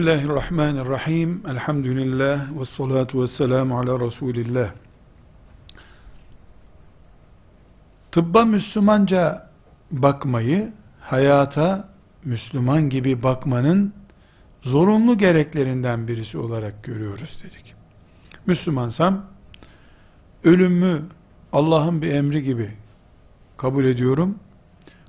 Bismillahirrahmanirrahim. Elhamdülillah ve salatu ve selamu ala Resulillah. Tıbba Müslümanca bakmayı, hayata Müslüman gibi bakmanın zorunlu gereklerinden birisi olarak görüyoruz dedik. Müslümansam, ölümü Allah'ın bir emri gibi kabul ediyorum.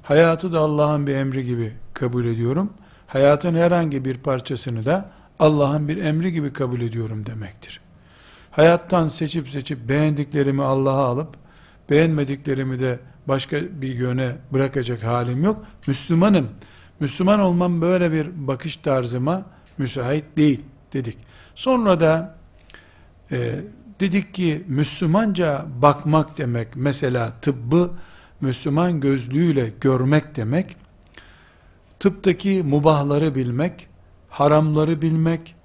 Hayatı da Allah'ın bir emri gibi kabul ediyorum hayatın herhangi bir parçasını da Allah'ın bir emri gibi kabul ediyorum demektir. Hayattan seçip seçip beğendiklerimi Allah'a alıp beğenmediklerimi de başka bir yöne bırakacak halim yok. Müslümanım. Müslüman olmam böyle bir bakış tarzıma müsait değil dedik. Sonra da e, dedik ki Müslümanca bakmak demek mesela tıbbı Müslüman gözlüğüyle görmek demek tıptaki mubahları bilmek, haramları bilmek,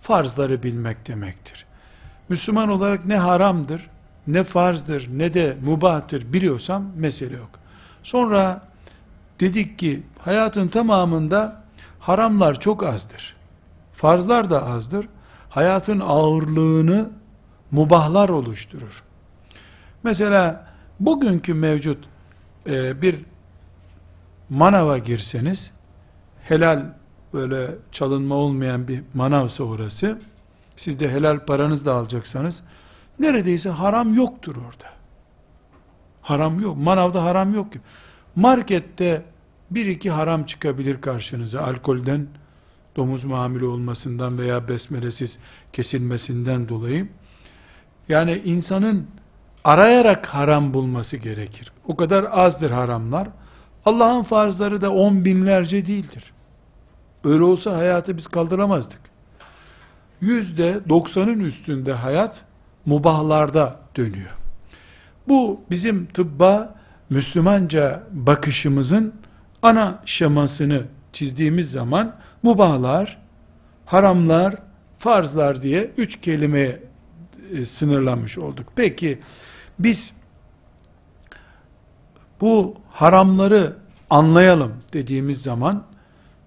farzları bilmek demektir. Müslüman olarak ne haramdır, ne farzdır, ne de mubahtır biliyorsam mesele yok. Sonra dedik ki hayatın tamamında haramlar çok azdır. Farzlar da azdır. Hayatın ağırlığını mubahlar oluşturur. Mesela bugünkü mevcut e, bir manava girseniz helal böyle çalınma olmayan bir manavsa orası, siz de helal paranızla alacaksanız, neredeyse haram yoktur orada. Haram yok. Manavda haram yok. Markette bir iki haram çıkabilir karşınıza. Alkolden, domuz mamülü olmasından veya besmelesiz kesilmesinden dolayı. Yani insanın arayarak haram bulması gerekir. O kadar azdır haramlar. Allah'ın farzları da on binlerce değildir. Öyle olsa hayatı biz kaldıramazdık. Yüzde doksanın üstünde hayat mubahlarda dönüyor. Bu bizim tıbba Müslümanca bakışımızın ana şemasını çizdiğimiz zaman mubahlar, haramlar, farzlar diye üç kelimeye e, sınırlanmış olduk. Peki biz bu haramları anlayalım dediğimiz zaman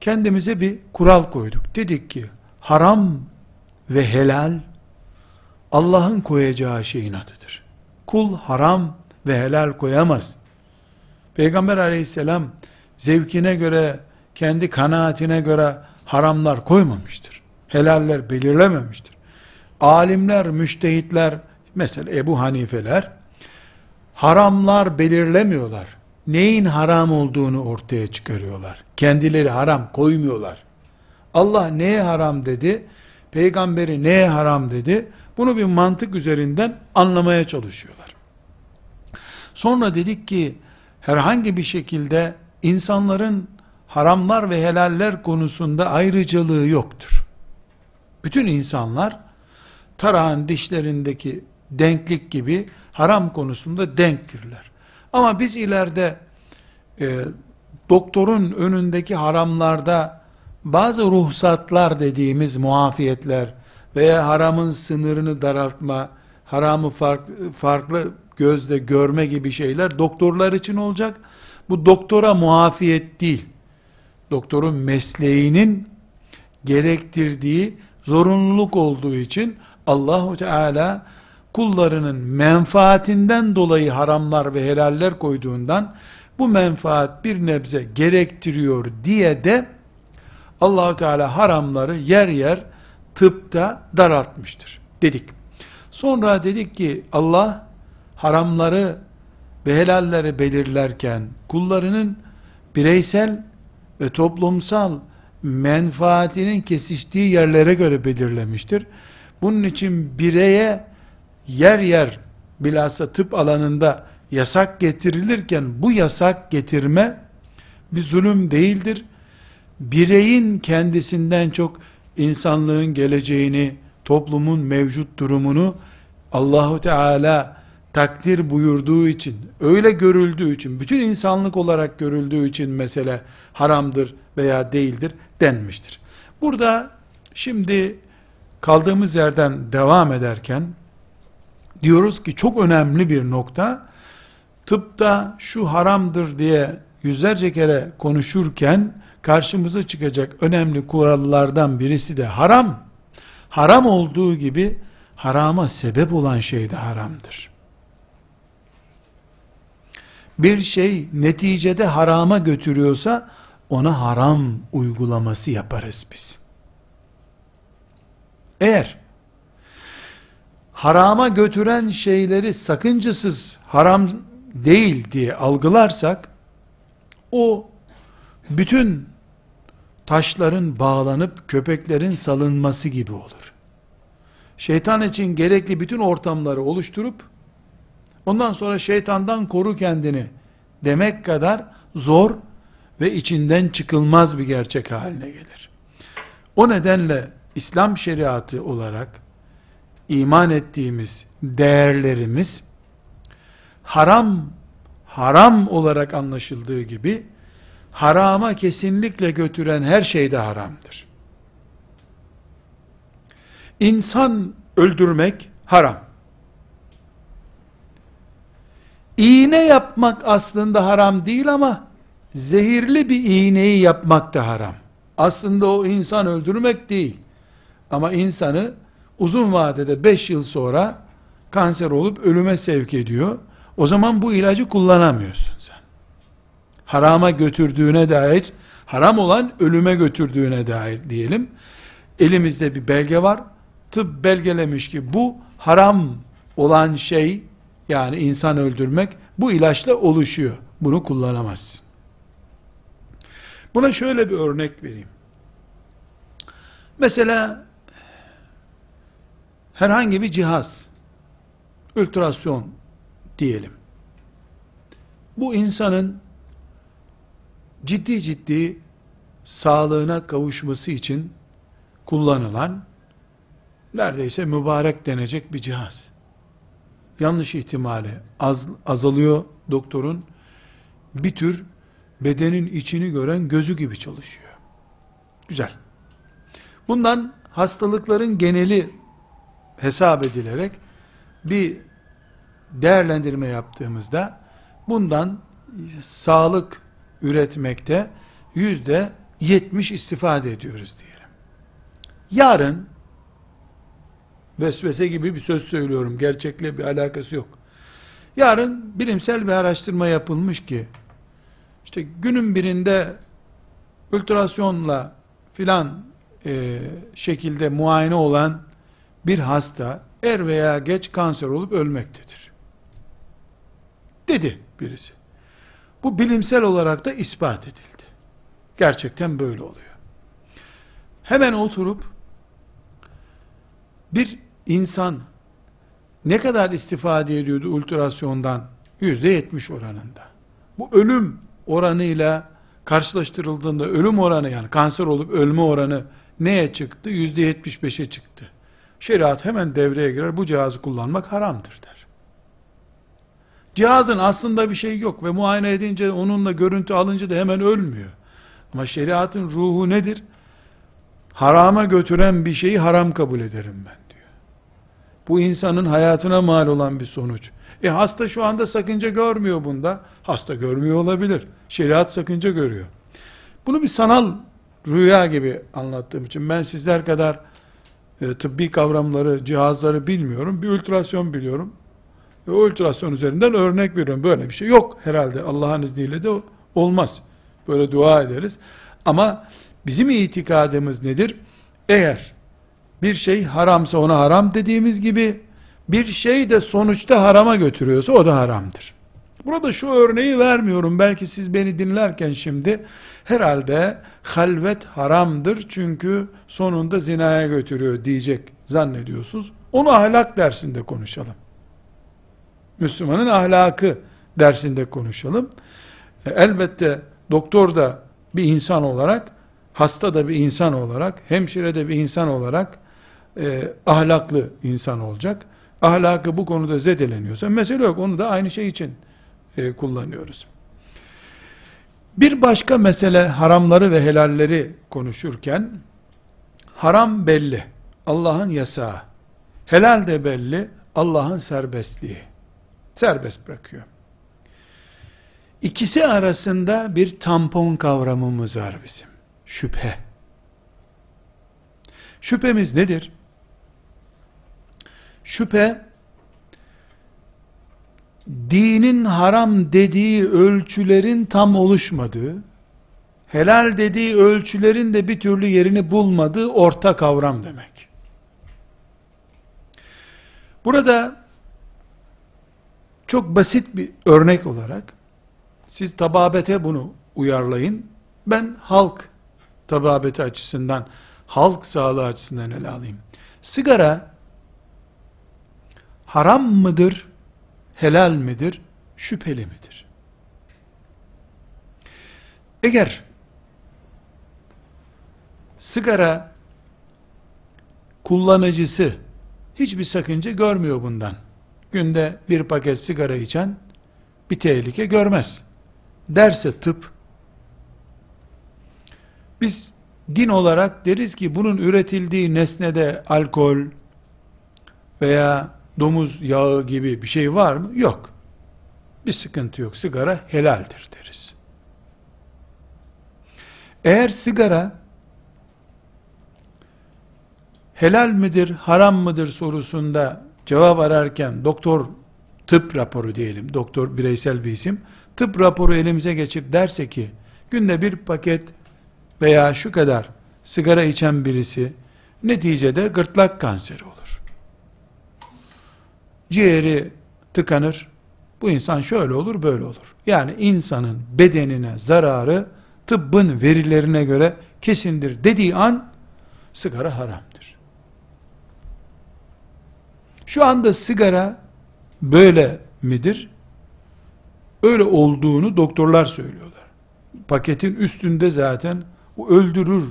kendimize bir kural koyduk. Dedik ki haram ve helal Allah'ın koyacağı şeyin adıdır. Kul haram ve helal koyamaz. Peygamber aleyhisselam zevkine göre, kendi kanaatine göre haramlar koymamıştır. Helaller belirlememiştir. Alimler, müştehitler, mesela Ebu Hanifeler, haramlar belirlemiyorlar neyin haram olduğunu ortaya çıkarıyorlar. Kendileri haram koymuyorlar. Allah neye haram dedi? Peygamberi neye haram dedi? Bunu bir mantık üzerinden anlamaya çalışıyorlar. Sonra dedik ki herhangi bir şekilde insanların haramlar ve helaller konusunda ayrıcalığı yoktur. Bütün insanlar tarağın dişlerindeki denklik gibi haram konusunda denktirler. Ama biz ileride e, doktorun önündeki haramlarda bazı ruhsatlar dediğimiz muafiyetler veya haramın sınırını daraltma, haramı farklı, farklı gözle görme gibi şeyler doktorlar için olacak. Bu doktora muafiyet değil. Doktorun mesleğinin gerektirdiği zorunluluk olduğu için Allahu Teala kullarının menfaatinden dolayı haramlar ve helaller koyduğundan bu menfaat bir nebze gerektiriyor diye de Allahu Teala haramları yer yer tıpta daraltmıştır dedik. Sonra dedik ki Allah haramları ve helalleri belirlerken kullarının bireysel ve toplumsal menfaatinin kesiştiği yerlere göre belirlemiştir. Bunun için bireye yer yer bilhassa tıp alanında yasak getirilirken bu yasak getirme bir zulüm değildir. Bireyin kendisinden çok insanlığın geleceğini, toplumun mevcut durumunu Allahu Teala takdir buyurduğu için, öyle görüldüğü için, bütün insanlık olarak görüldüğü için mesele haramdır veya değildir denmiştir. Burada şimdi kaldığımız yerden devam ederken diyoruz ki çok önemli bir nokta tıpta şu haramdır diye yüzlerce kere konuşurken karşımıza çıkacak önemli kurallardan birisi de haram. Haram olduğu gibi harama sebep olan şey de haramdır. Bir şey neticede harama götürüyorsa ona haram uygulaması yaparız biz. Eğer harama götüren şeyleri sakıncasız haram değil diye algılarsak o bütün taşların bağlanıp köpeklerin salınması gibi olur. Şeytan için gerekli bütün ortamları oluşturup ondan sonra şeytandan koru kendini demek kadar zor ve içinden çıkılmaz bir gerçek haline gelir. O nedenle İslam şeriatı olarak iman ettiğimiz değerlerimiz haram haram olarak anlaşıldığı gibi harama kesinlikle götüren her şey de haramdır. İnsan öldürmek haram. İğne yapmak aslında haram değil ama zehirli bir iğneyi yapmak da haram. Aslında o insan öldürmek değil. Ama insanı uzun vadede 5 yıl sonra kanser olup ölüme sevk ediyor. O zaman bu ilacı kullanamıyorsun sen. Harama götürdüğüne dair, haram olan ölüme götürdüğüne dair diyelim. Elimizde bir belge var. Tıp belgelemiş ki bu haram olan şey yani insan öldürmek bu ilaçla oluşuyor. Bunu kullanamazsın. Buna şöyle bir örnek vereyim. Mesela herhangi bir cihaz, ultrasyon diyelim. Bu insanın ciddi ciddi sağlığına kavuşması için kullanılan neredeyse mübarek denecek bir cihaz. Yanlış ihtimali az, azalıyor doktorun. Bir tür bedenin içini gören gözü gibi çalışıyor. Güzel. Bundan hastalıkların geneli hesap edilerek bir değerlendirme yaptığımızda bundan sağlık üretmekte yüzde yetmiş istifade ediyoruz diyelim. Yarın vesvese gibi bir söz söylüyorum. Gerçekle bir alakası yok. Yarın bilimsel bir araştırma yapılmış ki işte günün birinde ultrasyonla filan e, şekilde muayene olan bir hasta er veya geç kanser olup ölmektedir. Dedi birisi. Bu bilimsel olarak da ispat edildi. Gerçekten böyle oluyor. Hemen oturup bir insan ne kadar istifade ediyordu ultrasyondan? Yüzde yetmiş oranında. Bu ölüm oranıyla karşılaştırıldığında ölüm oranı yani kanser olup ölme oranı neye çıktı? Yüzde yetmiş beşe çıktı. Şeriat hemen devreye girer. Bu cihazı kullanmak haramdır der. Cihazın aslında bir şey yok ve muayene edince onunla görüntü alınca da hemen ölmüyor. Ama şeriatın ruhu nedir? Harama götüren bir şeyi haram kabul ederim ben diyor. Bu insanın hayatına mal olan bir sonuç. E hasta şu anda sakınca görmüyor bunda. Hasta görmüyor olabilir. Şeriat sakınca görüyor. Bunu bir sanal rüya gibi anlattığım için ben sizler kadar e, tıbbi kavramları, cihazları bilmiyorum. Bir ultrasyon biliyorum. E, o üzerinden örnek veriyorum. Böyle bir şey yok herhalde. Allah'ın izniyle de olmaz. Böyle dua ederiz. Ama bizim itikadımız nedir? Eğer bir şey haramsa ona haram dediğimiz gibi bir şey de sonuçta harama götürüyorsa o da haramdır. Burada şu örneği vermiyorum. Belki siz beni dinlerken şimdi herhalde halvet haramdır çünkü sonunda zinaya götürüyor diyecek zannediyorsunuz. Onu ahlak dersinde konuşalım. Müslümanın ahlakı dersinde konuşalım. E, elbette doktor da bir insan olarak, hasta da bir insan olarak, hemşire de bir insan olarak e, ahlaklı insan olacak. Ahlakı bu konuda zedeleniyorsa mesele yok. Onu da aynı şey için e, kullanıyoruz. Bir başka mesele haramları ve helalleri konuşurken haram belli. Allah'ın yasağı. Helal de belli. Allah'ın serbestliği. Serbest bırakıyor. İkisi arasında bir tampon kavramımız var bizim. Şüphe. Şüphemiz nedir? Şüphe, dinin haram dediği ölçülerin tam oluşmadığı, helal dediği ölçülerin de bir türlü yerini bulmadığı orta kavram demek. Burada çok basit bir örnek olarak siz tababete bunu uyarlayın. Ben halk tababeti açısından, halk sağlığı açısından ele alayım. Sigara haram mıdır, helal midir, şüpheli midir? Eğer sigara kullanıcısı hiçbir sakınca görmüyor bundan. Günde bir paket sigara içen bir tehlike görmez. Derse tıp, biz din olarak deriz ki bunun üretildiği nesnede alkol veya domuz yağı gibi bir şey var mı? Yok. Bir sıkıntı yok. Sigara helaldir deriz. Eğer sigara helal midir, haram mıdır sorusunda cevap ararken doktor tıp raporu diyelim, doktor bireysel bir isim, tıp raporu elimize geçip derse ki, günde bir paket veya şu kadar sigara içen birisi, neticede gırtlak kanseri olur. Ciğeri tıkanır, bu insan şöyle olur, böyle olur. Yani insanın bedenine zararı, tıbbın verilerine göre kesindir dediği an, sigara haramdır. Şu anda sigara böyle midir? Öyle olduğunu doktorlar söylüyorlar. Paketin üstünde zaten o öldürür,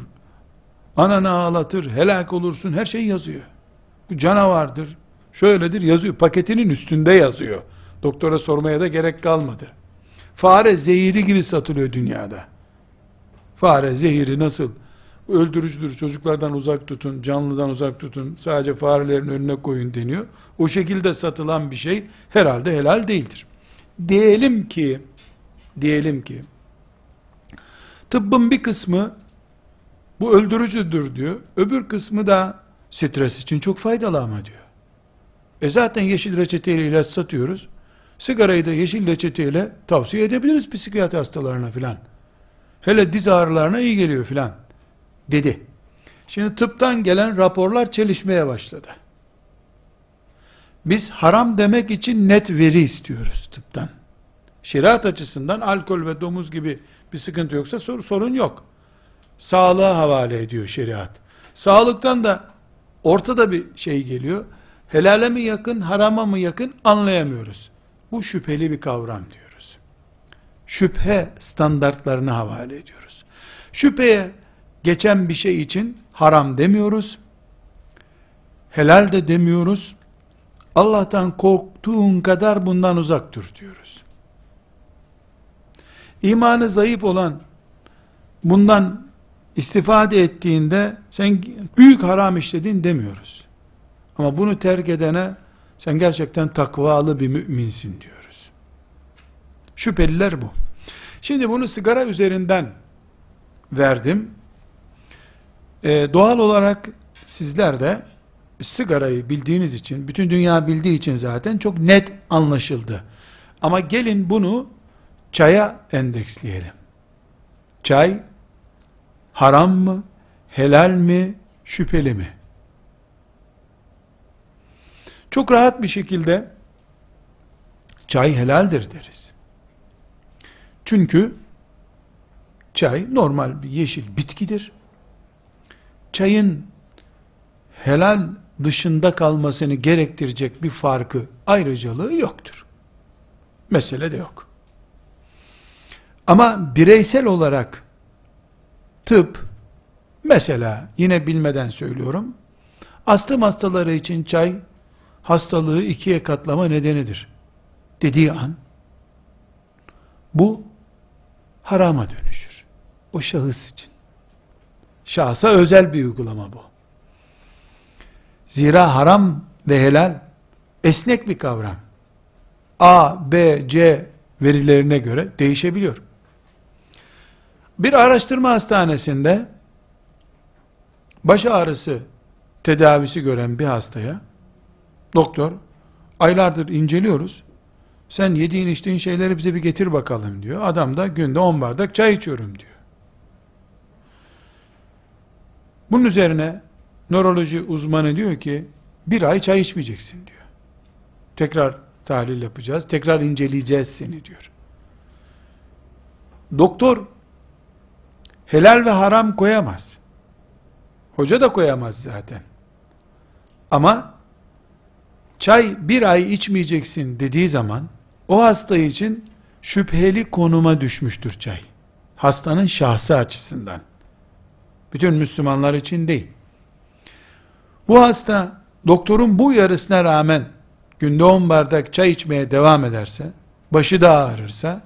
ananı ağlatır, helak olursun her şey yazıyor. Bu canavardır, şöyledir yazıyor. Paketinin üstünde yazıyor. Doktora sormaya da gerek kalmadı. Fare zehiri gibi satılıyor dünyada. Fare zehiri nasıl? Öldürücüdür çocuklardan uzak tutun, canlıdan uzak tutun, sadece farelerin önüne koyun deniyor. O şekilde satılan bir şey herhalde helal değildir. Diyelim ki, diyelim ki, tıbbın bir kısmı bu öldürücüdür diyor, öbür kısmı da stres için çok faydalı ama diyor. E zaten yeşil reçeteyle ilaç satıyoruz. Sigarayı da yeşil reçeteyle tavsiye edebiliriz psikiyatri hastalarına filan. Hele diz ağrılarına iyi geliyor filan dedi. Şimdi tıptan gelen raporlar çelişmeye başladı. Biz haram demek için net veri istiyoruz tıptan. Şeriat açısından alkol ve domuz gibi bir sıkıntı yoksa sor, sorun yok. Sağlığa havale ediyor şeriat. Sağlıktan da ortada bir şey geliyor. Helale mi yakın, harama mı yakın anlayamıyoruz. Bu şüpheli bir kavram diyoruz. Şüphe standartlarını havale ediyoruz. Şüpheye geçen bir şey için haram demiyoruz. Helal de demiyoruz. Allah'tan korktuğun kadar bundan uzak dur diyoruz. İmanı zayıf olan bundan istifade ettiğinde sen büyük haram işledin demiyoruz. Ama bunu terk edene sen gerçekten takvalı bir müminsin diyoruz. Şüpheliler bu. Şimdi bunu sigara üzerinden verdim. Ee, doğal olarak sizler de sigarayı bildiğiniz için, bütün dünya bildiği için zaten çok net anlaşıldı. Ama gelin bunu çaya endeksleyelim. Çay haram mı, helal mi, şüpheli mi? Çok rahat bir şekilde çay helaldir deriz. Çünkü çay normal bir yeşil bitkidir. Çayın helal dışında kalmasını gerektirecek bir farkı, ayrıcalığı yoktur. Mesele de yok. Ama bireysel olarak tıp, mesela yine bilmeden söylüyorum, astım hastaları için çay, hastalığı ikiye katlama nedenidir. Dediği an, bu harama dönüşür. O şahıs için. Şahsa özel bir uygulama bu. Zira haram ve helal esnek bir kavram. A, B, C verilerine göre değişebiliyor. Bir araştırma hastanesinde baş ağrısı tedavisi gören bir hastaya doktor aylardır inceliyoruz. Sen yediğin içtiğin şeyleri bize bir getir bakalım diyor. Adam da günde 10 bardak çay içiyorum diyor. Bunun üzerine nöroloji uzmanı diyor ki bir ay çay içmeyeceksin diyor. Tekrar tahlil yapacağız. Tekrar inceleyeceğiz seni diyor. Doktor helal ve haram koyamaz. Hoca da koyamaz zaten. Ama çay bir ay içmeyeceksin dediği zaman o hasta için şüpheli konuma düşmüştür çay. Hastanın şahsı açısından. Bütün Müslümanlar için değil. Bu hasta doktorun bu uyarısına rağmen günde 10 bardak çay içmeye devam ederse, başı da ağrırsa,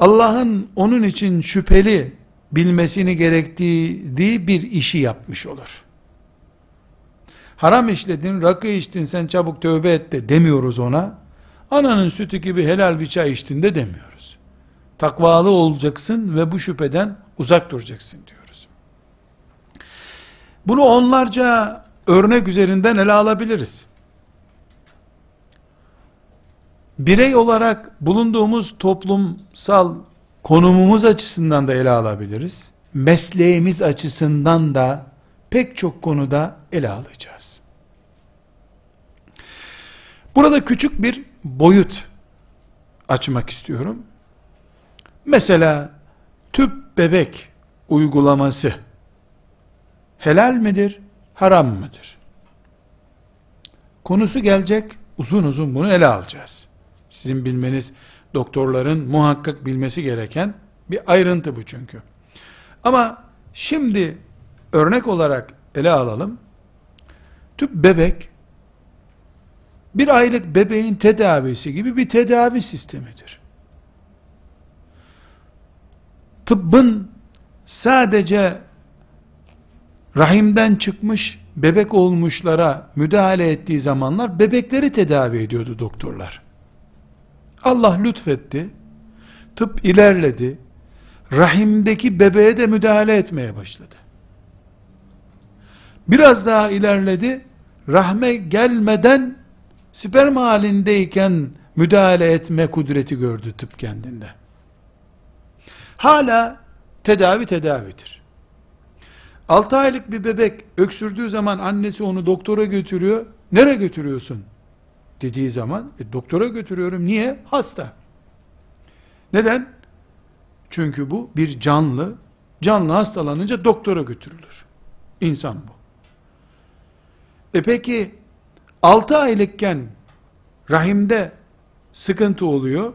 Allah'ın onun için şüpheli bilmesini gerektiği bir işi yapmış olur. Haram işledin, rakı içtin, sen çabuk tövbe et de demiyoruz ona. Ananın sütü gibi helal bir çay içtin de demiyoruz. Takvalı olacaksın ve bu şüpheden uzak duracaksın diyoruz. Bunu onlarca örnek üzerinden ele alabiliriz. Birey olarak bulunduğumuz toplumsal konumumuz açısından da ele alabiliriz. Mesleğimiz açısından da pek çok konuda ele alacağız. Burada küçük bir boyut açmak istiyorum. Mesela tüp bebek uygulaması helal midir, haram mıdır? Konusu gelecek, uzun uzun bunu ele alacağız. Sizin bilmeniz, doktorların muhakkak bilmesi gereken bir ayrıntı bu çünkü. Ama şimdi örnek olarak ele alalım. Tüp bebek bir aylık bebeğin tedavisi gibi bir tedavi sistemidir. Tıbbın sadece rahimden çıkmış bebek olmuşlara müdahale ettiği zamanlar bebekleri tedavi ediyordu doktorlar. Allah lütfetti. Tıp ilerledi. Rahimdeki bebeğe de müdahale etmeye başladı. Biraz daha ilerledi. Rahme gelmeden sperm halindeyken müdahale etme kudreti gördü tıp kendinde. Hala tedavi tedavidir. 6 aylık bir bebek öksürdüğü zaman annesi onu doktora götürüyor. Nereye götürüyorsun? Dediği zaman e, doktora götürüyorum. Niye? Hasta. Neden? Çünkü bu bir canlı. Canlı hastalanınca doktora götürülür. İnsan bu. E peki 6 aylıkken rahimde sıkıntı oluyor.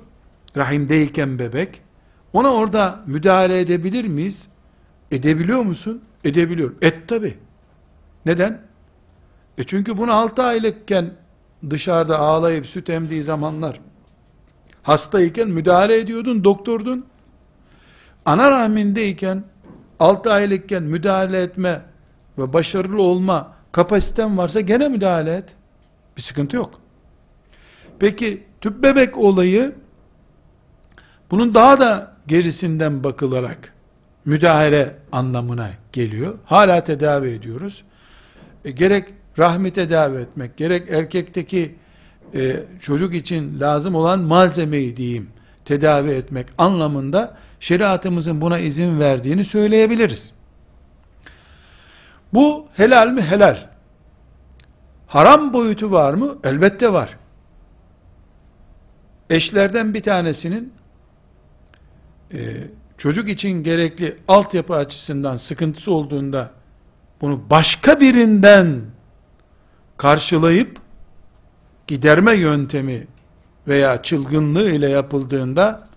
Rahimdeyken bebek. Ona orada müdahale edebilir miyiz? Edebiliyor musun? Edebiliyorum. Et tabi. Neden? E çünkü bunu 6 aylıkken dışarıda ağlayıp süt emdiği zamanlar hastayken müdahale ediyordun, doktordun. Ana rahmindeyken 6 aylıkken müdahale etme ve başarılı olma kapasiten varsa gene müdahale et. Bir sıkıntı yok. Peki tüp bebek olayı bunun daha da gerisinden bakılarak müdahale anlamına geliyor. Hala tedavi ediyoruz. E, gerek rahmi tedavi etmek, gerek erkekteki e, çocuk için lazım olan malzemeyi diyeyim, tedavi etmek anlamında şeriatımızın buna izin verdiğini söyleyebiliriz. Bu helal mi? Helal. Haram boyutu var mı? Elbette var. Eşlerden bir tanesinin e, çocuk için gerekli altyapı açısından sıkıntısı olduğunda bunu başka birinden karşılayıp giderme yöntemi veya çılgınlığı ile yapıldığında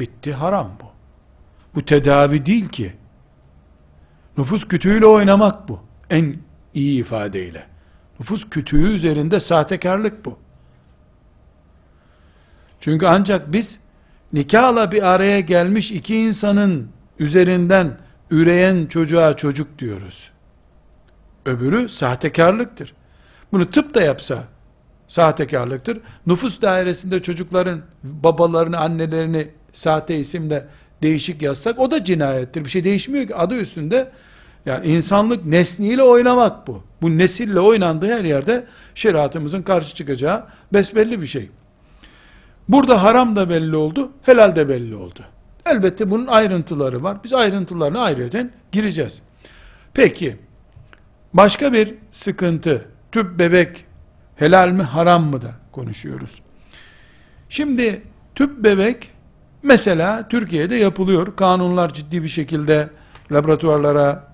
bitti haram bu. Bu tedavi değil ki. Nüfus kütüğüyle oynamak bu. En iyi ifadeyle. Nüfus kütüğü üzerinde sahtekarlık bu. Çünkü ancak biz nikahla bir araya gelmiş iki insanın üzerinden üreyen çocuğa çocuk diyoruz. Öbürü sahtekarlıktır. Bunu tıp da yapsa sahtekarlıktır. Nüfus dairesinde çocukların babalarını, annelerini sahte isimle değişik yazsak o da cinayettir. Bir şey değişmiyor ki adı üstünde. Yani insanlık nesniyle oynamak bu. Bu nesille oynandığı her yerde şeriatımızın karşı çıkacağı besbelli bir şey. Burada haram da belli oldu, helal de belli oldu. Elbette bunun ayrıntıları var. Biz ayrıntılarına ayrıca gireceğiz. Peki, başka bir sıkıntı, tüp bebek helal mi haram mı da konuşuyoruz. Şimdi tüp bebek mesela Türkiye'de yapılıyor. Kanunlar ciddi bir şekilde laboratuvarlara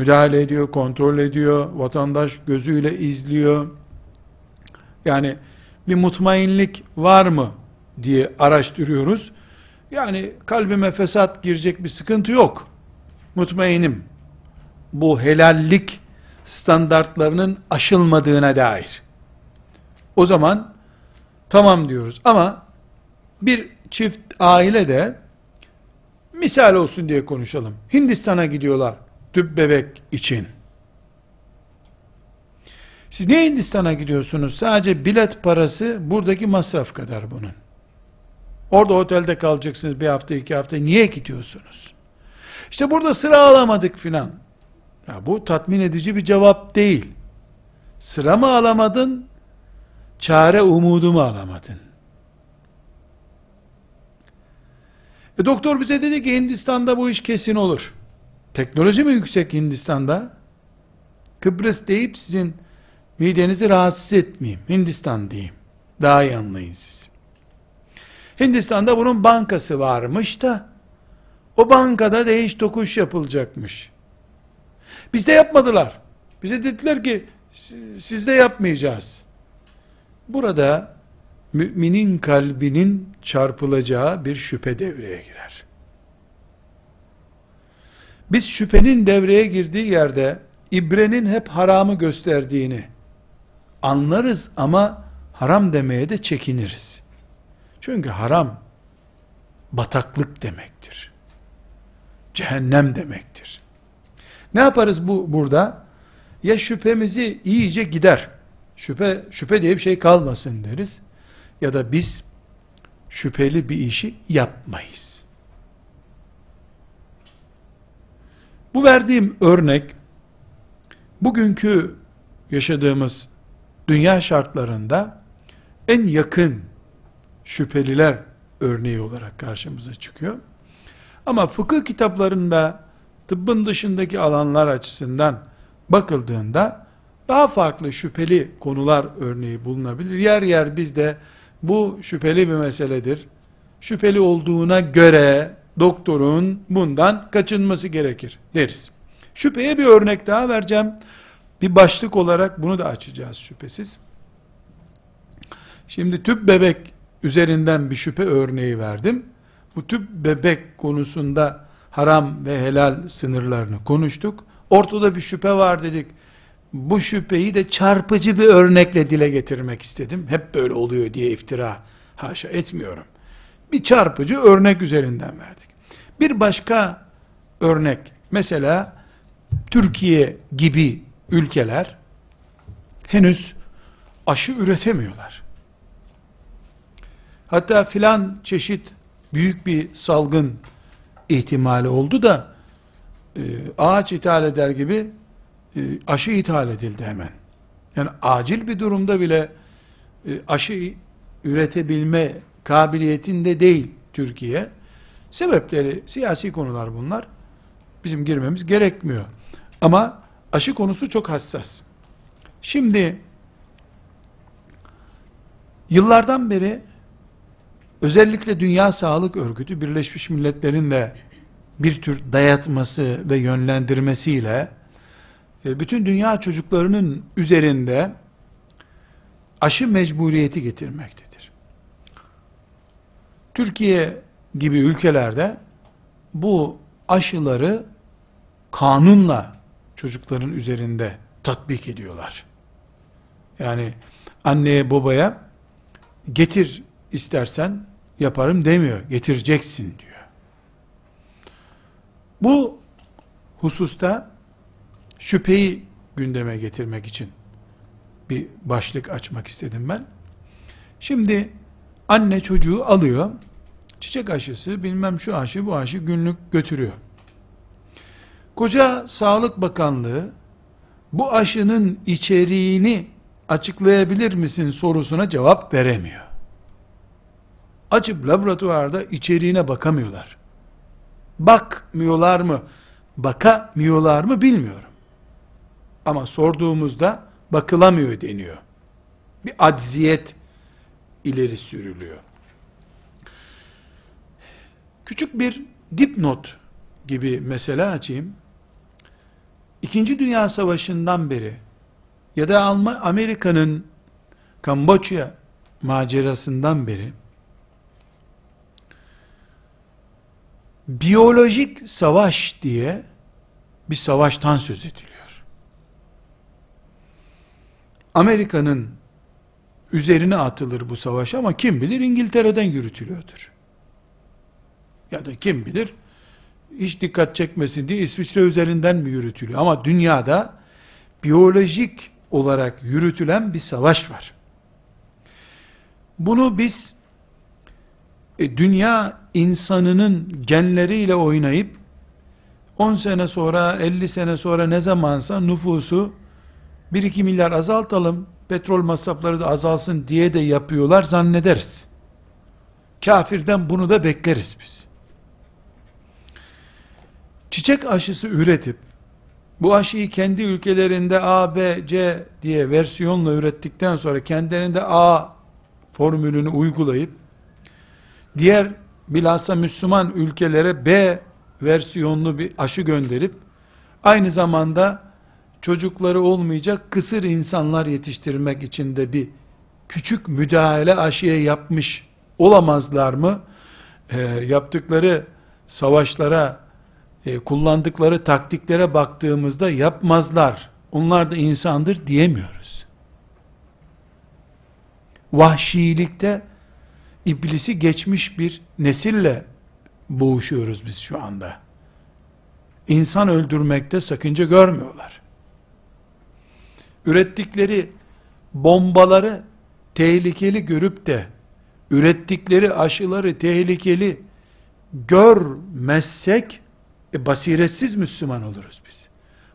müdahale ediyor, kontrol ediyor, vatandaş gözüyle izliyor. Yani bir mutmainlik var mı diye araştırıyoruz. Yani kalbime fesat girecek bir sıkıntı yok. Mutmainim. Bu helallik standartlarının aşılmadığına dair. O zaman tamam diyoruz. Ama bir çift aile de misal olsun diye konuşalım. Hindistan'a gidiyorlar tüp bebek için. Siz niye Hindistan'a gidiyorsunuz? Sadece bilet parası buradaki masraf kadar bunun. Orada otelde kalacaksınız bir hafta iki hafta. Niye gidiyorsunuz? İşte burada sıra alamadık filan. Ya bu tatmin edici bir cevap değil. Sıra mı alamadın? Çare umudu mu alamadın? E doktor bize dedi ki Hindistan'da bu iş kesin olur. Teknoloji mi yüksek Hindistan'da? Kıbrıs deyip sizin midenizi rahatsız etmeyeyim. Hindistan diyeyim. Daha iyi anlayın siz. Hindistan'da bunun bankası varmış da o bankada değiş tokuş yapılacakmış. Bizde yapmadılar. Bize dediler ki sizde yapmayacağız. Burada müminin kalbinin çarpılacağı bir şüphe devreye girer. Biz şüphenin devreye girdiği yerde ibrenin hep haramı gösterdiğini anlarız ama haram demeye de çekiniriz. Çünkü haram bataklık demektir. Cehennem demektir. Ne yaparız bu burada? Ya şüphemizi iyice gider. Şüphe şüphe diye bir şey kalmasın deriz. Ya da biz şüpheli bir işi yapmayız. Bu verdiğim örnek bugünkü yaşadığımız dünya şartlarında en yakın şüpheliler örneği olarak karşımıza çıkıyor. Ama fıkıh kitaplarında tıbbın dışındaki alanlar açısından bakıldığında daha farklı şüpheli konular örneği bulunabilir. Yer yer bizde bu şüpheli bir meseledir. Şüpheli olduğuna göre doktorun bundan kaçınması gerekir deriz. Şüpheye bir örnek daha vereceğim. Bir başlık olarak bunu da açacağız şüphesiz. Şimdi tüp bebek üzerinden bir şüphe örneği verdim. Bu tüp bebek konusunda haram ve helal sınırlarını konuştuk. Ortada bir şüphe var dedik. Bu şüpheyi de çarpıcı bir örnekle dile getirmek istedim. Hep böyle oluyor diye iftira haşa etmiyorum. Bir çarpıcı örnek üzerinden verdik. Bir başka örnek, mesela Türkiye gibi ülkeler henüz aşı üretemiyorlar. Hatta filan çeşit büyük bir salgın ihtimali oldu da e, ağaç ithal eder gibi e, aşı ithal edildi hemen. Yani acil bir durumda bile e, aşı üretebilme kabiliyetinde değil Türkiye. Sebepleri siyasi konular bunlar. Bizim girmemiz gerekmiyor. Ama aşı konusu çok hassas. Şimdi yıllardan beri özellikle Dünya Sağlık Örgütü Birleşmiş Milletler'in de bir tür dayatması ve yönlendirmesiyle e, bütün dünya çocuklarının üzerinde aşı mecburiyeti getirmektedir. Türkiye gibi ülkelerde bu aşıları kanunla çocukların üzerinde tatbik ediyorlar. Yani anneye babaya getir istersen yaparım demiyor. Getireceksin diyor. Bu hususta şüpheyi gündeme getirmek için bir başlık açmak istedim ben. Şimdi anne çocuğu alıyor, Çiçek aşısı, bilmem şu aşı, bu aşı günlük götürüyor. Koca Sağlık Bakanlığı bu aşının içeriğini açıklayabilir misin sorusuna cevap veremiyor. Açıp laboratuvarda içeriğine bakamıyorlar. Bakmıyorlar mı, bakamıyorlar mı bilmiyorum. Ama sorduğumuzda bakılamıyor deniyor. Bir acziyet ileri sürülüyor. Küçük bir dipnot gibi mesele açayım. İkinci Dünya Savaşı'ndan beri ya da Amerika'nın Kamboçya macerasından beri biyolojik savaş diye bir savaştan söz ediliyor. Amerika'nın üzerine atılır bu savaş ama kim bilir İngiltere'den yürütülüyordur. Ya da kim bilir hiç dikkat çekmesin diye İsviçre üzerinden mi yürütülüyor? Ama dünyada biyolojik olarak yürütülen bir savaş var. Bunu biz e, dünya insanının genleriyle oynayıp 10 sene sonra 50 sene sonra ne zamansa nüfusu 1-2 milyar azaltalım petrol masrafları da azalsın diye de yapıyorlar zannederiz. Kafirden bunu da bekleriz biz. Çiçek aşısı üretip bu aşıyı kendi ülkelerinde A, B, C diye versiyonla ürettikten sonra kendilerinde A formülünü uygulayıp diğer bilhassa Müslüman ülkelere B versiyonlu bir aşı gönderip aynı zamanda çocukları olmayacak kısır insanlar yetiştirmek için de bir küçük müdahale aşıya yapmış olamazlar mı? E, yaptıkları savaşlara, e, kullandıkları taktiklere baktığımızda yapmazlar. Onlar da insandır diyemiyoruz. Vahşilikte iblisi geçmiş bir nesille boğuşuyoruz biz şu anda. İnsan öldürmekte sakınca görmüyorlar. Ürettikleri bombaları tehlikeli görüp de ürettikleri aşıları tehlikeli görmezsek e, basiretsiz Müslüman oluruz biz.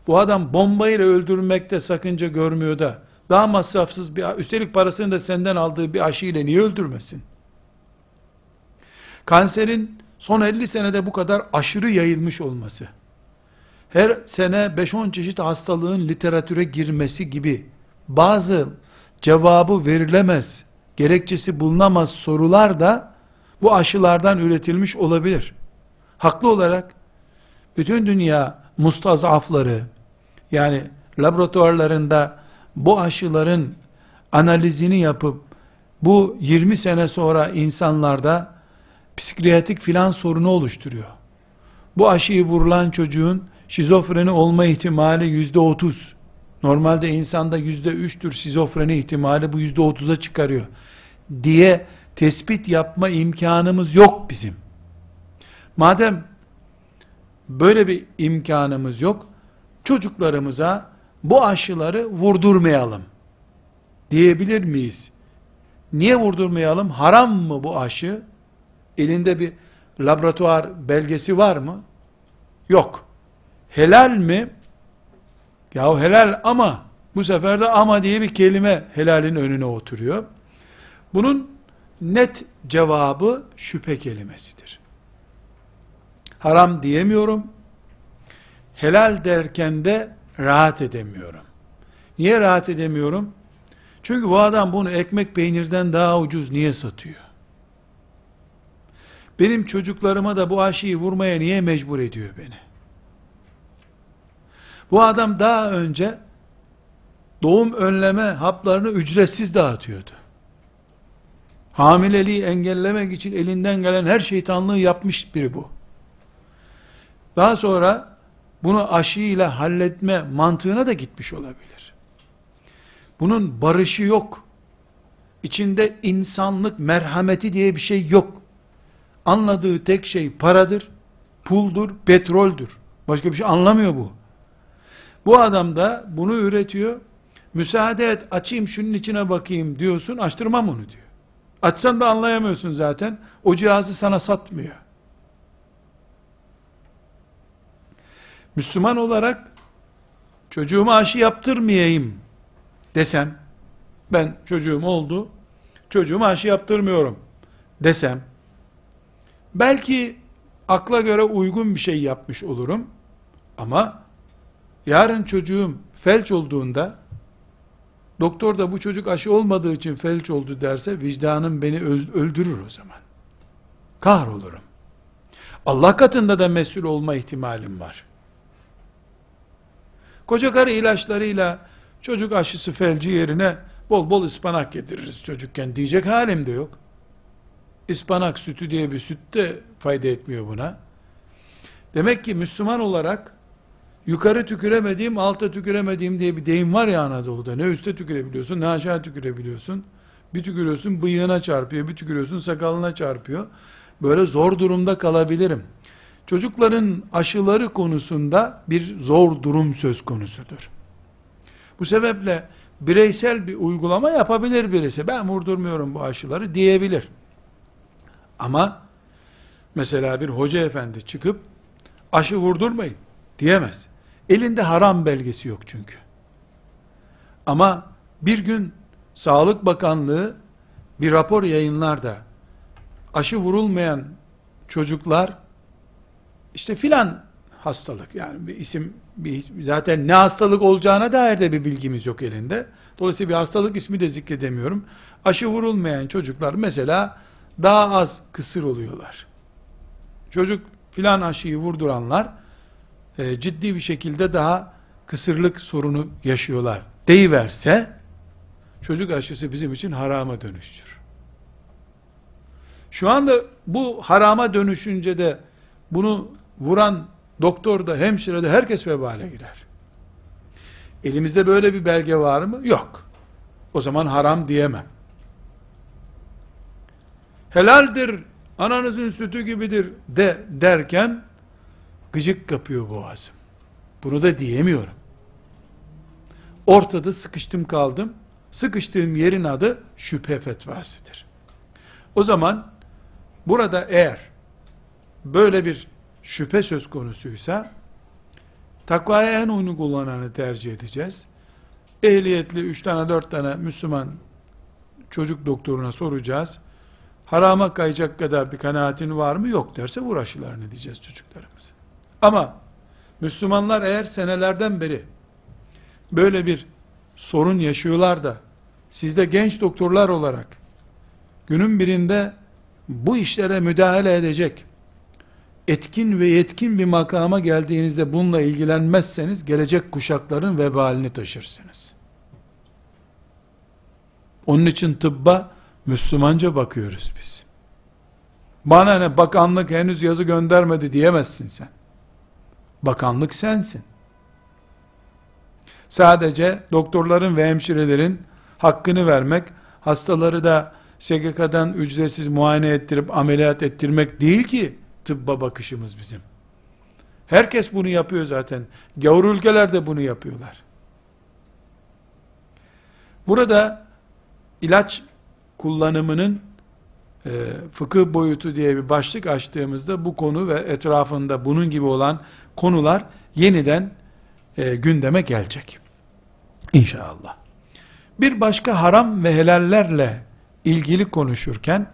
Bu adam bombayla öldürmekte sakınca görmüyor da daha masrafsız bir üstelik parasını da senden aldığı bir aşı ile niye öldürmesin? Kanserin son 50 senede bu kadar aşırı yayılmış olması, her sene 5-10 çeşit hastalığın literatüre girmesi gibi bazı cevabı verilemez, gerekçesi bulunamaz sorular da bu aşılardan üretilmiş olabilir. Haklı olarak bütün dünya mustazafları yani laboratuvarlarında bu aşıların analizini yapıp bu 20 sene sonra insanlarda psikiyatrik filan sorunu oluşturuyor. Bu aşıyı vurulan çocuğun şizofreni olma ihtimali yüzde otuz. Normalde insanda yüzde üçtür şizofreni ihtimali bu yüzde otuza çıkarıyor. Diye tespit yapma imkanımız yok bizim. Madem böyle bir imkanımız yok, çocuklarımıza bu aşıları vurdurmayalım diyebilir miyiz? Niye vurdurmayalım? Haram mı bu aşı? Elinde bir laboratuvar belgesi var mı? Yok. Helal mi? Yahu helal ama bu sefer de ama diye bir kelime helalin önüne oturuyor. Bunun net cevabı şüphe kelimesidir. Haram diyemiyorum. Helal derken de rahat edemiyorum. Niye rahat edemiyorum? Çünkü bu adam bunu ekmek peynirden daha ucuz niye satıyor? Benim çocuklarıma da bu aşıyı vurmaya niye mecbur ediyor beni? Bu adam daha önce doğum önleme haplarını ücretsiz dağıtıyordu. Hamileliği engellemek için elinden gelen her şeytanlığı yapmış biri bu. Daha sonra bunu aşıyla halletme mantığına da gitmiş olabilir. Bunun barışı yok. İçinde insanlık merhameti diye bir şey yok. Anladığı tek şey paradır, puldur, petroldür. Başka bir şey anlamıyor bu. Bu adam da bunu üretiyor. Müsaade et açayım şunun içine bakayım diyorsun açtırmam onu diyor. Açsan da anlayamıyorsun zaten. O cihazı sana satmıyor. Müslüman olarak çocuğuma aşı yaptırmayayım desem, ben çocuğum oldu, çocuğuma aşı yaptırmıyorum desem, belki akla göre uygun bir şey yapmış olurum, ama yarın çocuğum felç olduğunda, doktor da bu çocuk aşı olmadığı için felç oldu derse, vicdanım beni öldürür o zaman. Kahrolurum. Allah katında da mesul olma ihtimalim var. Koca karı ilaçlarıyla çocuk aşısı felci yerine bol bol ıspanak getiririz çocukken diyecek halim de yok. Ispanak sütü diye bir süt de fayda etmiyor buna. Demek ki Müslüman olarak yukarı tüküremediğim, alta tüküremediğim diye bir deyim var ya Anadolu'da. Ne üste tükürebiliyorsun, ne aşağı tükürebiliyorsun. Bir tükürüyorsun bıyığına çarpıyor, bir tükürüyorsun sakalına çarpıyor. Böyle zor durumda kalabilirim. Çocukların aşıları konusunda bir zor durum söz konusudur. Bu sebeple bireysel bir uygulama yapabilir birisi. Ben vurdurmuyorum bu aşıları diyebilir. Ama mesela bir hoca efendi çıkıp aşı vurdurmayın diyemez. Elinde haram belgesi yok çünkü. Ama bir gün Sağlık Bakanlığı bir rapor yayınlar da aşı vurulmayan çocuklar işte filan hastalık yani bir isim bir, zaten ne hastalık olacağına dair de bir bilgimiz yok elinde. Dolayısıyla bir hastalık ismi de zikredemiyorum. Aşı vurulmayan çocuklar mesela daha az kısır oluyorlar. Çocuk filan aşıyı vurduranlar e, ciddi bir şekilde daha kısırlık sorunu yaşıyorlar deyiverse çocuk aşısı bizim için harama dönüşür. Şu anda bu harama dönüşünce de bunu vuran doktor da hemşire de herkes vebale girer. Elimizde böyle bir belge var mı? Yok. O zaman haram diyemem. Helaldir, ananızın sütü gibidir de derken gıcık kapıyor boğazım. Bunu da diyemiyorum. Ortada sıkıştım kaldım. Sıkıştığım yerin adı şüphe fetvasıdır. O zaman burada eğer böyle bir şüphe söz konusuysa takvaya en uygun kullananı tercih edeceğiz. Ehliyetli 3 tane 4 tane Müslüman çocuk doktoruna soracağız. Harama kayacak kadar bir kanaatin var mı? Yok derse vur aşılarını diyeceğiz çocuklarımızı. Ama Müslümanlar eğer senelerden beri böyle bir sorun yaşıyorlar da siz de genç doktorlar olarak günün birinde bu işlere müdahale edecek etkin ve yetkin bir makama geldiğinizde bununla ilgilenmezseniz gelecek kuşakların vebalini taşırsınız. Onun için tıbba Müslümanca bakıyoruz biz. Bana ne bakanlık henüz yazı göndermedi diyemezsin sen. Bakanlık sensin. Sadece doktorların ve hemşirelerin hakkını vermek, hastaları da SGK'dan ücretsiz muayene ettirip ameliyat ettirmek değil ki, tıbba bakışımız bizim. Herkes bunu yapıyor zaten. Gavur ülkeler de bunu yapıyorlar. Burada ilaç kullanımının e, fıkıh boyutu diye bir başlık açtığımızda bu konu ve etrafında bunun gibi olan konular yeniden e, gündeme gelecek. İnşallah. Bir başka haram ve helallerle ilgili konuşurken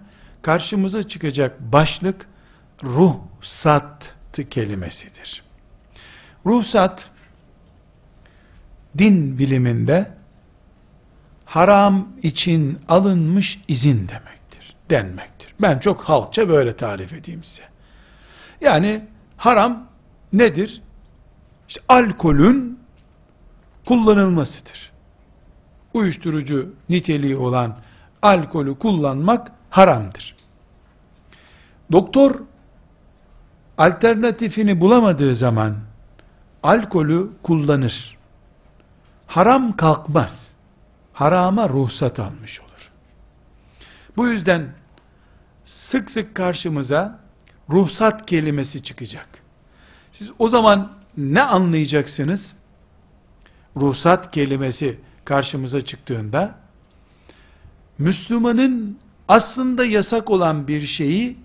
karşımıza çıkacak başlık ruhsat kelimesidir. Ruhsat din biliminde haram için alınmış izin demektir, denmektir. Ben çok halkça böyle tarif edeyim size. Yani haram nedir? İşte alkolün kullanılmasıdır. Uyuşturucu niteliği olan alkolü kullanmak haramdır. Doktor alternatifini bulamadığı zaman alkolü kullanır. Haram kalkmaz. Harama ruhsat almış olur. Bu yüzden sık sık karşımıza ruhsat kelimesi çıkacak. Siz o zaman ne anlayacaksınız? Ruhsat kelimesi karşımıza çıktığında Müslümanın aslında yasak olan bir şeyi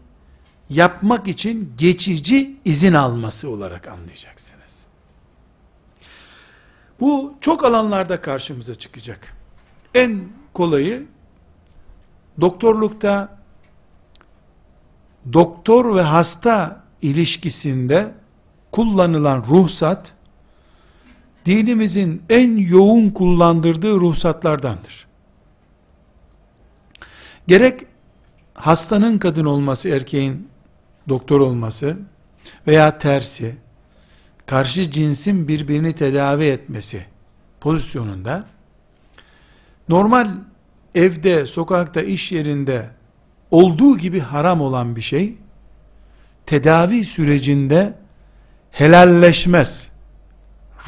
yapmak için geçici izin alması olarak anlayacaksınız. Bu çok alanlarda karşımıza çıkacak. En kolayı doktorlukta doktor ve hasta ilişkisinde kullanılan ruhsat dinimizin en yoğun kullandırdığı ruhsatlardandır. Gerek hastanın kadın olması, erkeğin doktor olması veya tersi, karşı cinsin birbirini tedavi etmesi pozisyonunda, normal evde, sokakta, iş yerinde olduğu gibi haram olan bir şey, tedavi sürecinde helalleşmez,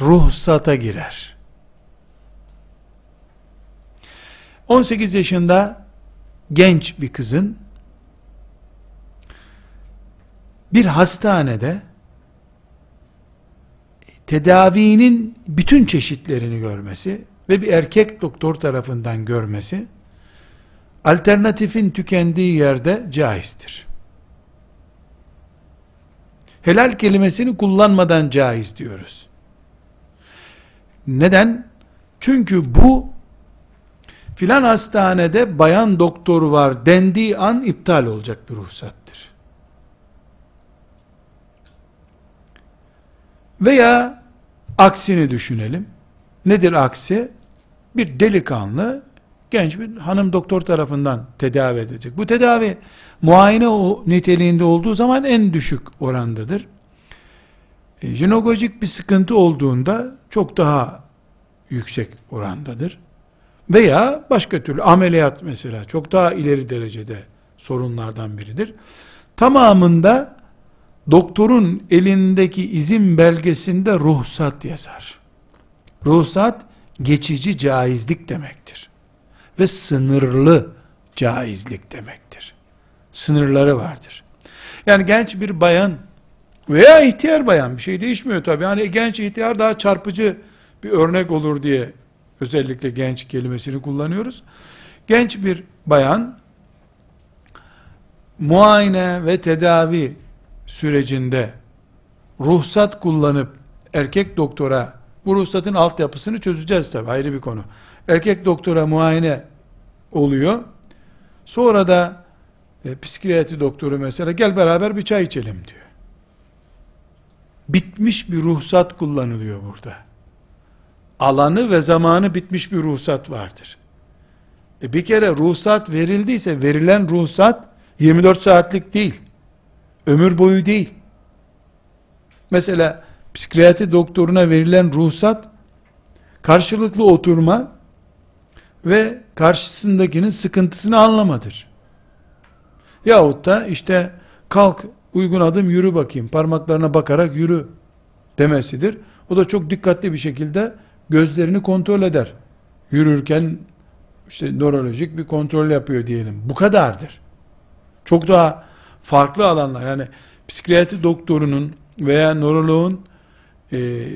ruhsata girer. 18 yaşında genç bir kızın bir hastanede tedavinin bütün çeşitlerini görmesi ve bir erkek doktor tarafından görmesi alternatifin tükendiği yerde caizdir. Helal kelimesini kullanmadan caiz diyoruz. Neden? Çünkü bu filan hastanede bayan doktor var dendiği an iptal olacak bir ruhsattır. Veya aksini düşünelim. Nedir aksi? Bir delikanlı genç bir hanım doktor tarafından tedavi edecek. Bu tedavi muayene o niteliğinde olduğu zaman en düşük orandadır. E, bir sıkıntı olduğunda çok daha yüksek orandadır. Veya başka türlü ameliyat mesela çok daha ileri derecede sorunlardan biridir. Tamamında doktorun elindeki izin belgesinde ruhsat yazar. Ruhsat geçici caizlik demektir. Ve sınırlı caizlik demektir. Sınırları vardır. Yani genç bir bayan veya ihtiyar bayan bir şey değişmiyor tabii. Yani genç ihtiyar daha çarpıcı bir örnek olur diye özellikle genç kelimesini kullanıyoruz. Genç bir bayan muayene ve tedavi sürecinde ruhsat kullanıp erkek doktora bu ruhsatın altyapısını çözeceğiz tabi ayrı bir konu. Erkek doktora muayene oluyor. Sonra da e, psikiyatri doktoru mesela gel beraber bir çay içelim diyor. Bitmiş bir ruhsat kullanılıyor burada. Alanı ve zamanı bitmiş bir ruhsat vardır. E bir kere ruhsat verildiyse verilen ruhsat 24 saatlik değil. Ömür boyu değil. Mesela psikiyatri doktoruna verilen ruhsat karşılıklı oturma ve karşısındakinin sıkıntısını anlamadır. Yahut da işte kalk uygun adım yürü bakayım parmaklarına bakarak yürü demesidir. O da çok dikkatli bir şekilde gözlerini kontrol eder. Yürürken işte nörolojik bir kontrol yapıyor diyelim. Bu kadardır. Çok daha farklı alanlar yani psikiyatri doktorunun veya nöroloğun e,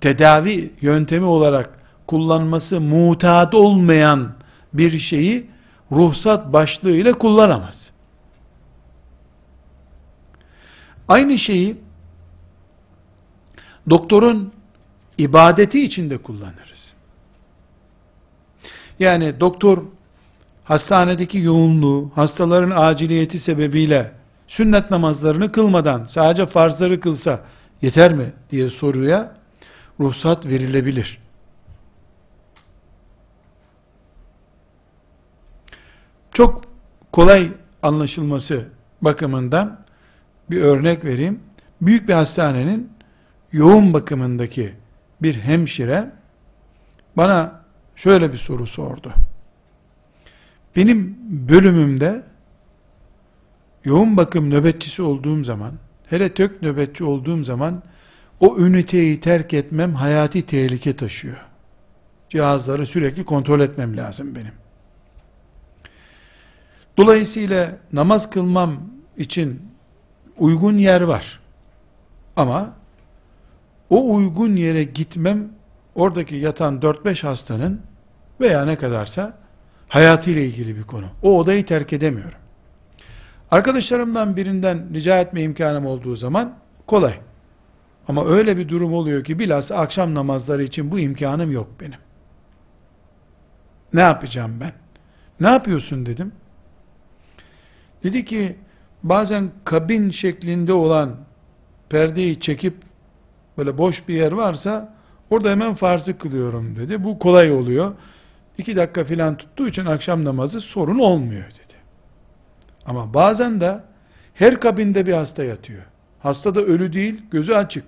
tedavi yöntemi olarak kullanması mutat olmayan bir şeyi ruhsat başlığıyla kullanamaz. Aynı şeyi doktorun ibadeti içinde kullanırız. Yani doktor hastanedeki yoğunluğu, hastaların aciliyeti sebebiyle sünnet namazlarını kılmadan sadece farzları kılsa yeter mi diye soruya ruhsat verilebilir. Çok kolay anlaşılması bakımından bir örnek vereyim. Büyük bir hastanenin yoğun bakımındaki bir hemşire bana şöyle bir soru sordu. Benim bölümümde yoğun bakım nöbetçisi olduğum zaman, hele tök nöbetçi olduğum zaman o üniteyi terk etmem hayati tehlike taşıyor. Cihazları sürekli kontrol etmem lazım benim. Dolayısıyla namaz kılmam için uygun yer var. Ama o uygun yere gitmem oradaki yatan 4-5 hastanın veya ne kadarsa Hayatıyla ilgili bir konu. O odayı terk edemiyorum. Arkadaşlarımdan birinden rica etme imkanım olduğu zaman kolay. Ama öyle bir durum oluyor ki bilhassa akşam namazları için bu imkanım yok benim. Ne yapacağım ben? Ne yapıyorsun dedim. Dedi ki bazen kabin şeklinde olan perdeyi çekip böyle boş bir yer varsa orada hemen farzı kılıyorum dedi. Bu kolay oluyor. İki dakika filan tuttuğu için akşam namazı sorun olmuyor dedi. Ama bazen de her kabinde bir hasta yatıyor. Hasta da ölü değil, gözü açık.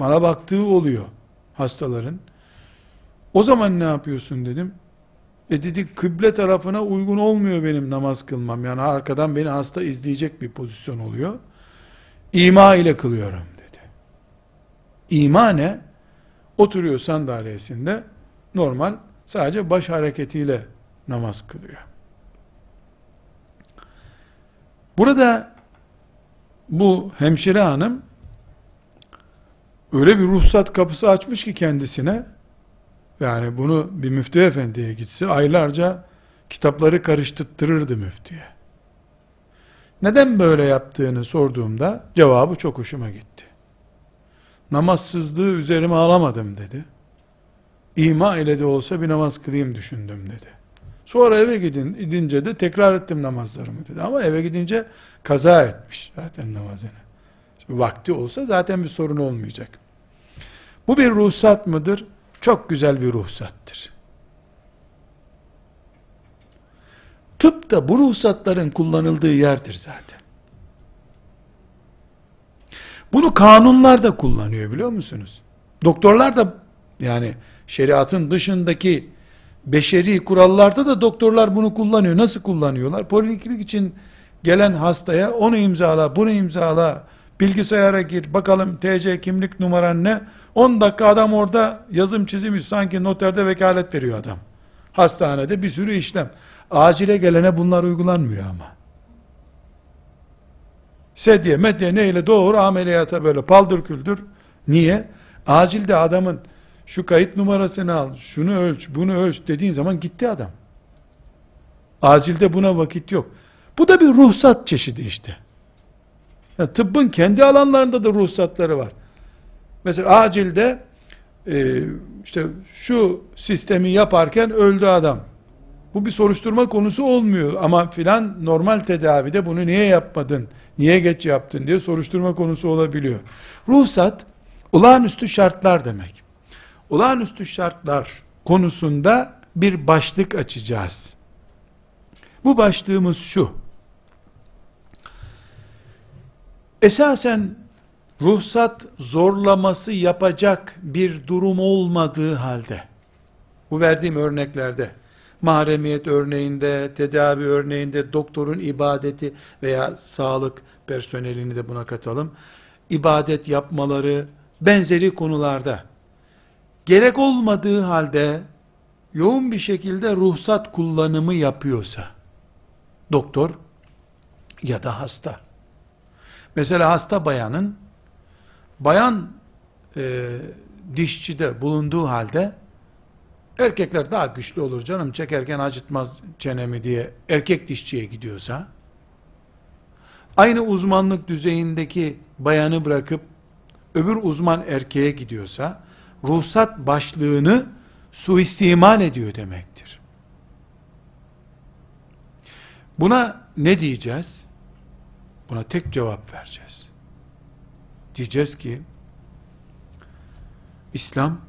Bana baktığı oluyor hastaların. O zaman ne yapıyorsun dedim. E dedi kıble tarafına uygun olmuyor benim namaz kılmam. Yani arkadan beni hasta izleyecek bir pozisyon oluyor. İma ile kılıyorum dedi. İma ne? Oturuyor sandalyesinde normal sadece baş hareketiyle namaz kılıyor. Burada bu hemşire hanım öyle bir ruhsat kapısı açmış ki kendisine yani bunu bir müftü efendiye gitse aylarca kitapları karıştırtırırdı müftüye. Neden böyle yaptığını sorduğumda cevabı çok hoşuma gitti. Namazsızlığı üzerime alamadım dedi. İma ile de olsa bir namaz kılayım düşündüm dedi. Sonra eve gidin, gidince de tekrar ettim namazlarımı dedi. Ama eve gidince kaza etmiş zaten namazını. Şimdi vakti olsa zaten bir sorun olmayacak. Bu bir ruhsat mıdır? Çok güzel bir ruhsattır. Tıp da bu ruhsatların kullanıldığı yerdir zaten. Bunu kanunlar da kullanıyor biliyor musunuz? Doktorlar da yani şeriatın dışındaki beşeri kurallarda da doktorlar bunu kullanıyor. Nasıl kullanıyorlar? Poliklinik için gelen hastaya onu imzala, bunu imzala, bilgisayara gir, bakalım TC kimlik numaran ne? 10 dakika adam orada yazım çizim sanki noterde vekalet veriyor adam. Hastanede bir sürü işlem. Acile gelene bunlar uygulanmıyor ama. Sedye, medye neyle doğru ameliyata böyle paldır küldür. Niye? Acilde adamın şu kayıt numarasını al, şunu ölç, bunu ölç dediğin zaman gitti adam. Acilde buna vakit yok. Bu da bir ruhsat çeşidi işte. Ya tıbbın kendi alanlarında da ruhsatları var. Mesela acilde e, işte şu sistemi yaparken öldü adam. Bu bir soruşturma konusu olmuyor ama filan normal tedavide bunu niye yapmadın, niye geç yaptın diye soruşturma konusu olabiliyor. Ruhsat olağanüstü şartlar demek. Olağanüstü şartlar konusunda bir başlık açacağız. Bu başlığımız şu. Esasen ruhsat zorlaması yapacak bir durum olmadığı halde, bu verdiğim örneklerde, mahremiyet örneğinde, tedavi örneğinde, doktorun ibadeti veya sağlık personelini de buna katalım, ibadet yapmaları, benzeri konularda, gerek olmadığı halde, yoğun bir şekilde ruhsat kullanımı yapıyorsa, doktor ya da hasta, mesela hasta bayanın, bayan e, dişçide bulunduğu halde erkekler daha güçlü olur canım çekerken acıtmaz çenemi diye erkek dişçiye gidiyorsa aynı uzmanlık düzeyindeki bayanı bırakıp öbür uzman erkeğe gidiyorsa ruhsat başlığını suistimal ediyor demektir. Buna ne diyeceğiz? Buna tek cevap vereceğiz. Diyeceğiz ki İslam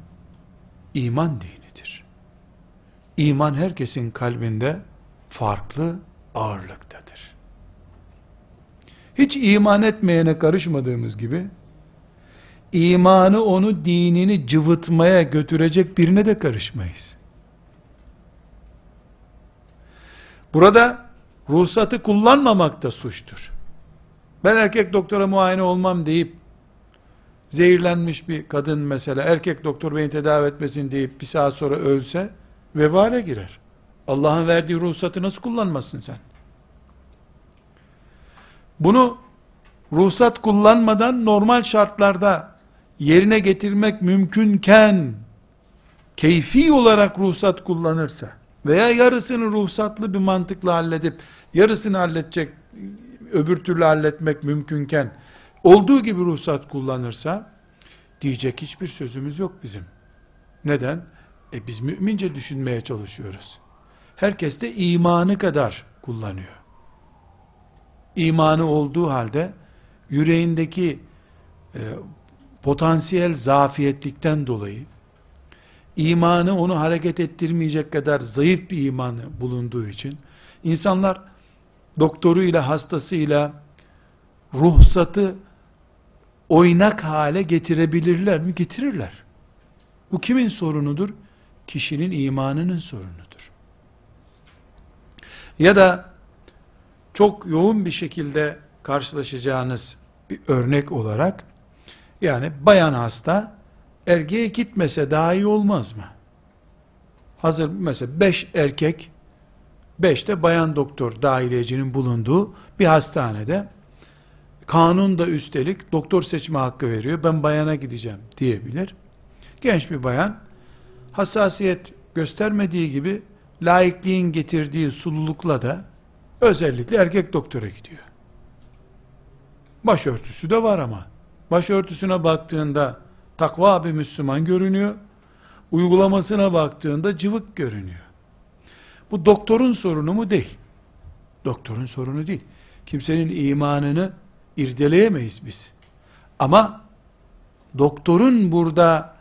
iman dinidir. İman herkesin kalbinde farklı ağırlıktadır. Hiç iman etmeyene karışmadığımız gibi imanı onu dinini cıvıtmaya götürecek birine de karışmayız. Burada ruhsatı kullanmamak da suçtur. Ben erkek doktora muayene olmam deyip zehirlenmiş bir kadın mesela erkek doktor beni tedavi etmesin deyip bir saat sonra ölse vebale girer. Allah'ın verdiği ruhsatı nasıl kullanmasın sen? Bunu ruhsat kullanmadan normal şartlarda yerine getirmek mümkünken keyfi olarak ruhsat kullanırsa veya yarısını ruhsatlı bir mantıkla halledip yarısını halledecek öbür türlü halletmek mümkünken olduğu gibi ruhsat kullanırsa diyecek hiçbir sözümüz yok bizim. Neden? E biz mümince düşünmeye çalışıyoruz. Herkes de imanı kadar kullanıyor. İmanı olduğu halde yüreğindeki e, potansiyel zafiyetlikten dolayı imanı onu hareket ettirmeyecek kadar zayıf bir imanı bulunduğu için insanlar doktoruyla hastasıyla ruhsatı oynak hale getirebilirler mi? Getirirler. Bu kimin sorunudur? Kişinin imanının sorunudur. Ya da çok yoğun bir şekilde karşılaşacağınız bir örnek olarak yani bayan hasta erkeğe gitmese daha iyi olmaz mı? Hazır mesela beş erkek, beş de bayan doktor dahiliyecinin bulunduğu bir hastanede kanun da üstelik doktor seçme hakkı veriyor. Ben bayana gideceğim diyebilir. Genç bir bayan hassasiyet göstermediği gibi laikliğin getirdiği sululukla da özellikle erkek doktora gidiyor. Başörtüsü de var ama. Başörtüsüne baktığında takva bir Müslüman görünüyor. Uygulamasına baktığında cıvık görünüyor. Bu doktorun sorunu mu değil? Doktorun sorunu değil. Kimsenin imanını irdeleyemeyiz biz. Ama doktorun burada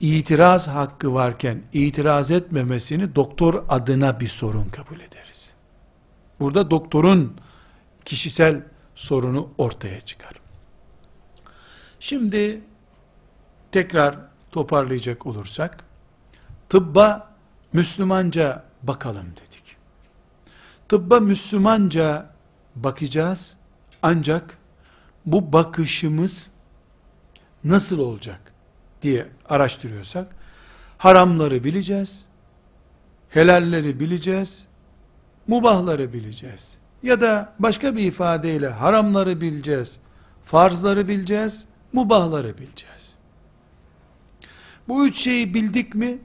itiraz hakkı varken itiraz etmemesini doktor adına bir sorun kabul ederiz. Burada doktorun kişisel sorunu ortaya çıkar. Şimdi tekrar toparlayacak olursak tıbba Müslümanca bakalım dedik. Tıbba Müslümanca bakacağız ancak bu bakışımız nasıl olacak diye araştırıyorsak haramları bileceğiz, helalleri bileceğiz, mubahları bileceğiz. Ya da başka bir ifadeyle haramları bileceğiz, farzları bileceğiz, mubahları bileceğiz. Bu üç şeyi bildik mi,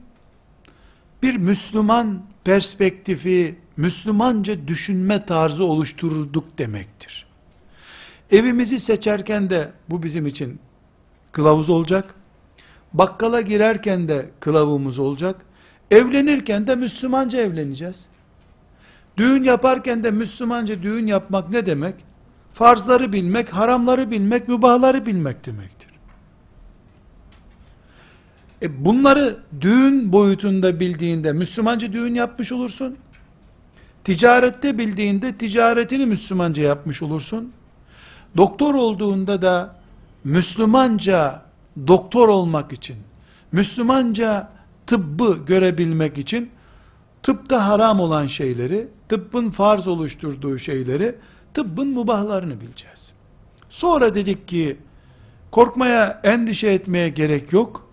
bir Müslüman perspektifi, Müslümanca düşünme tarzı oluşturduk demektir. Evimizi seçerken de bu bizim için kılavuz olacak. Bakkala girerken de kılavumuz olacak. Evlenirken de Müslümanca evleneceğiz. Düğün yaparken de Müslümanca düğün yapmak ne demek? Farzları bilmek, haramları bilmek, mübahları bilmek demektir. E bunları düğün boyutunda bildiğinde Müslümanca düğün yapmış olursun. Ticarette bildiğinde ticaretini Müslümanca yapmış olursun. Doktor olduğunda da Müslümanca doktor olmak için, Müslümanca tıbbı görebilmek için tıpta haram olan şeyleri, tıbbın farz oluşturduğu şeyleri, tıbbın mubahlarını bileceğiz. Sonra dedik ki korkmaya, endişe etmeye gerek yok.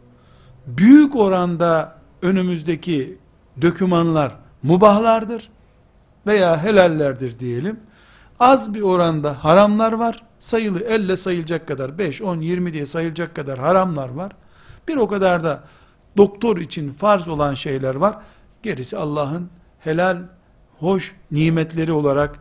Büyük oranda önümüzdeki dökümanlar mubahlardır veya helallerdir diyelim. Az bir oranda haramlar var. Sayılı elle sayılacak kadar 5, 10, 20 diye sayılacak kadar haramlar var. Bir o kadar da doktor için farz olan şeyler var. Gerisi Allah'ın helal, hoş nimetleri olarak